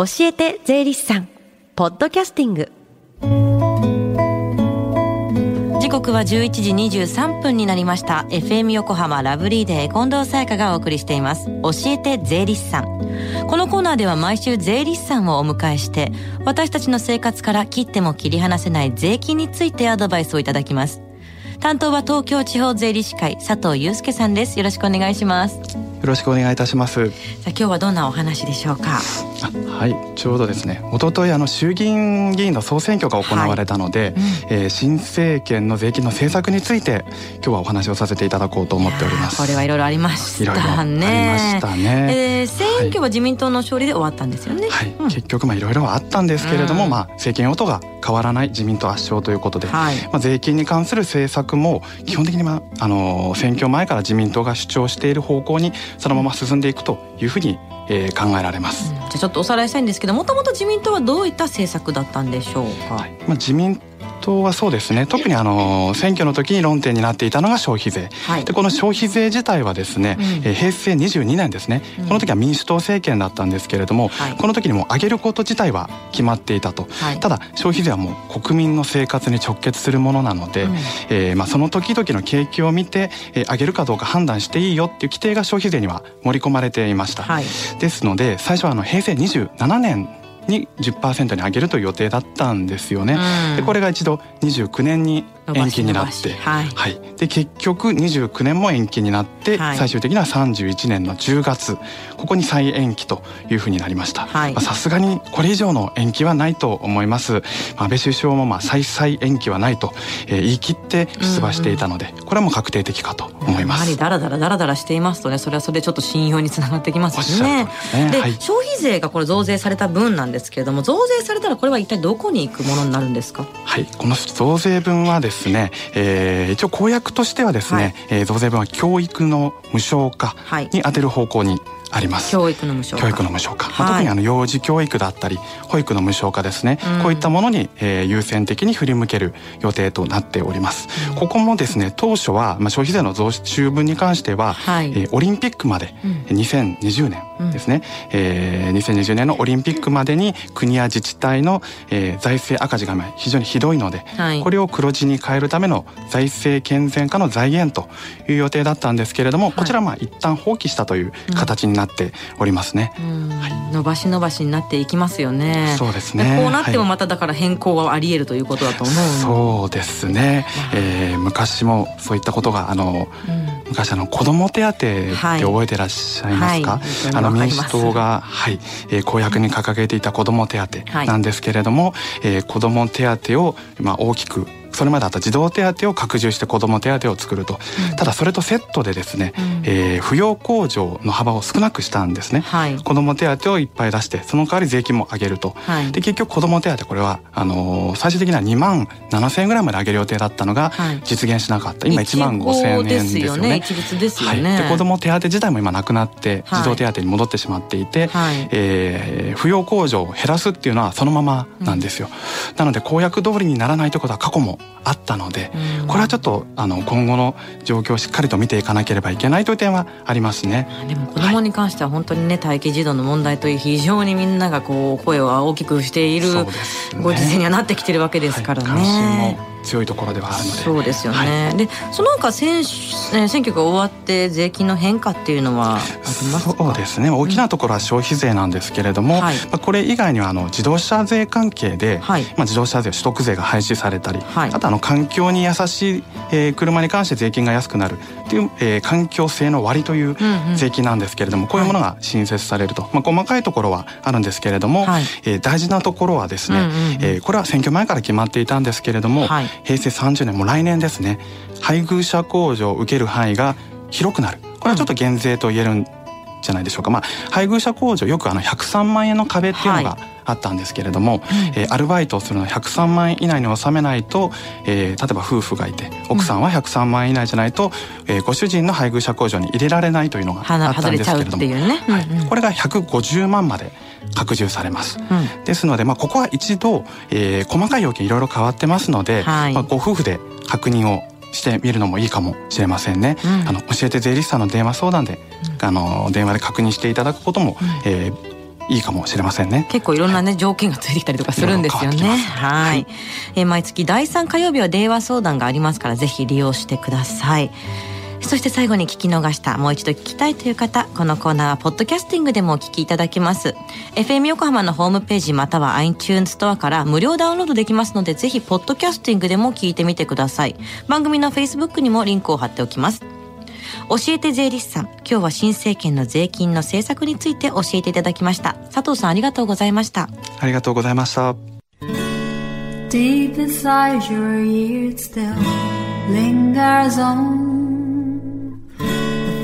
教えて税理士さん。ポッドキャスティング。時刻は11時23分になりました。FM 横浜ラブリーデー近藤沙耶香がお送りしています。教えて税理士さん。このコーナーでは毎週税理士さんをお迎えして私たちの生活から切っても切り離せない税金についてアドバイスをいただきます。担当は東京地方税理士会佐藤祐介さんです。よろしくお願いします。よろしくお願いいたします。さあ今日はどんなお話でしょうか？はい、ちょうどですね、一昨日あの衆議院議員の総選挙が行われたので、えー新政権の税金の政策について今日はお話をさせていただこうと思っております。これはいろいろありましいろいろあたりねましたね。えー選挙は自民党の勝利で終わったんですよね、はい、うん。結局まあいろいろはあったんですけれども、うん。まあ政権与党が変わらない自民党圧勝ということで、はい。まあ税金に関する政策も基本的にまああのー選挙前から自民党が主張している方向にそのまま進んでいくというふうに、えー考えられます。じゃあちょっとおさらいしたいんですけどもともと自民党はどういった政策だったんでしょうか、はい。まあ、自民党はそうですね。特にあの選挙の時に論点になっていたのが消費税、はい。でこの消費税自体はですね、うん。えー平成22年ですね、うん。この時は民主党政権だったんですけれども、はい。この時にもう上げること自体は決まっていたと、はい。ただ消費税はもう国民の生活に直結するものなので、うん。えーまあ、その時々の景気を見て、えー上げるかどうか判断していいよっていう規定が消費税には盛り込まれていました。はい。ですので最初はあの平成27年に10%に上げるという予定だったんですよね。うん。でこれが一度29年に延期になってはい。はい、で結局29年も延期になって、はい。最終的には31年の10月ここに再延期というふうになりました。さすがにこれ以上の延期はないと思います、まあ、安倍首相もまあ再々延期はないと、えー言い切って出馬していたので、これはもう確定的かと思います。やはりダラダラダラダラしていますとねそれはそれでちょっと信用につながってきますね。ね。で、はい。消費税がこれ増税された分なんですけれども増税されたらこれは一体どこに行くものになるんですか？はい、この増税分はですね、えー一応公約としてはですね、はい。えー増税分は教育の無償化はい。に充てる方向にあります。教育の無償化。教育の無償化、まあ、はい。特にあの幼児教育だったり保育の無償化ですね、うん。こういったものに、えー優先的に振り向ける予定となっております、ここもですね当初は、まあ、消費税の増収分に関しては、はい。えーオリンピックまで、うん。2020年ですね、えー2020年のオリンピックまでに国や自治体の、えー財政赤字が今非常にひどいので、はい。これを黒字に変えるための財政健全化の財源という予定だったんですけれども、こちらはまあ一旦放棄したという形になっておりますね。うん。伸ばし伸ばしになっていきますよね。そうですね。こうなってもはい。まただから変更はあり得るということだと思うの。そうですね、えー昔もそういったことがあのうん昔あの子ども手当ってはい。覚えてらっしゃいますか、はい。あの民主党が、はい。えー公約に掲げていた子ども手当はいなんですけれども、えー子ども手当を、まあ、大きくそれまであった児童手当を拡充して子ども手当を作ると、ただそれとセットでですね、うん。えー扶養控除の幅を少なくしたんですね、はい。子ども手当をいっぱい出してその代わり税金も上げると、はい。で結局子ども手当これはあのー最終的には2万7,000円ぐらいまで上げる予定だったのがはい。実現しなかった、今1万5,000円ですよね。一律ですよはい、ね、で子ども手当自体も今なくなってはい。児童手当に戻ってしまっていて、はい。えー扶養控除を減らすっていうのはそのままなんですよ、なので公約通りにならないということは過去もあったので、うん。これはちょっとあの今後の状況をしっかりと見ていかなければいけないという点はありますね。でも子供に関しては本当にね待機児童の問題という非常にみんながこう声を大きくしているご時世にはなってきてるわけですからね。強いところではあるのでそうですよね、でその他選選選挙が終わって税金の変化っていうのはそうですね。大きなところは消費税なんですけれども、はい。まあ、これ以外にはあの自動車税関係で、はい。まあ、自動車税取得税が廃止されたり、はい。あとあの環境に優しい、えー車に関して税金が安くなるっていう、えー環境性の割といううんうん。税金なんですけれども、こういうものが新設されると、まあ、細かいところはあるんですけれども、はい。えー大事なところはですね、うんうんうん。えーこれは選挙前から決まっていたんですけれども、はい。平成30年もう来年ですね配偶者控除を受ける範囲が広くなる。これはちょっと減税と言えるんじゃないでしょうか、まあ、配偶者控除よくあの103万円の壁っていうのがあったんですけれども、えーアルバイトをするのは103万円以内に収めないと、えー例えば夫婦がいて奥さんは103万円以内じゃないと、えーご主人の配偶者控除に入れられないというのがあはったんですけれども、これが150万まで拡充されます。うん。ですので、まあ、ここは一度、えー細かい要件いろいろ変わってますので、はい。まあ、ご夫婦で確認をしてみるのもいいかもしれませんね。うん。あの教えて税理士さんの電話相談で、あの電話で確認していただくことも、えーいいかもしれませんね。結構いろんなね、条件がついてきたりとかするんですよね。はい、はい、えー、毎月第3火曜日は電話相談がありますからぜひ利用してくださいそして最後に聞き逃したもう一度聞きたいという方このコーナーはポッドキャスティングでもお聞きいただけます。FM 横浜のホームページまたは iTunes ストアから無料ダウンロードできますのでぜひポッドキャスティングでも聞いてみてください。番組の Facebook にもリンクを貼っておきます。教えて税理士さん今日は新政権の税金の政策について教えていただきました。佐藤さんありがとうございました。ありがとうございました。Deep inside your ears still lingers on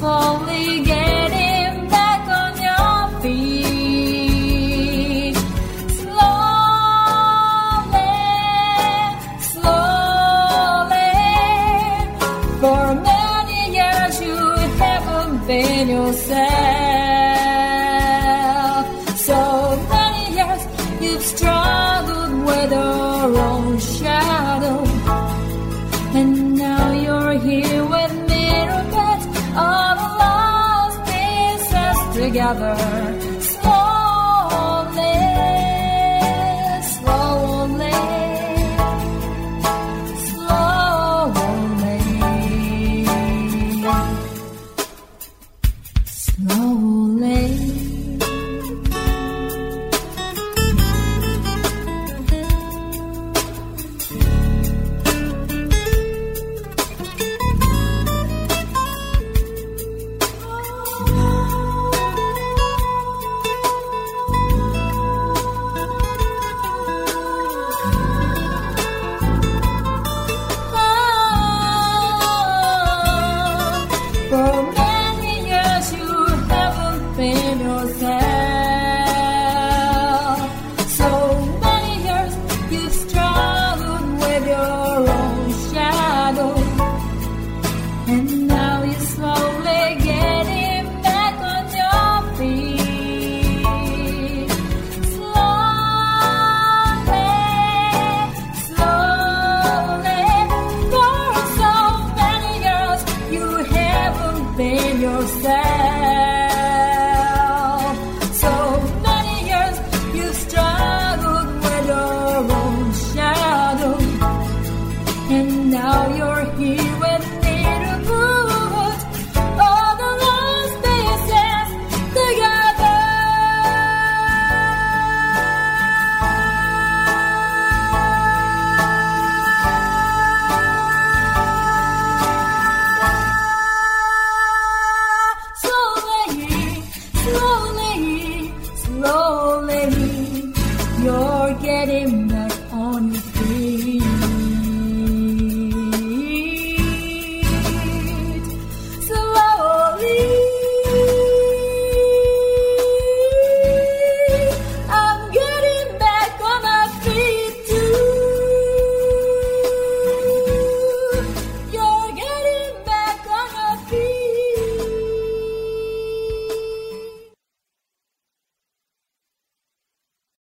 Slowly getting back on your feet. Slowly, slowly. For many years you haven't been yourself. Together.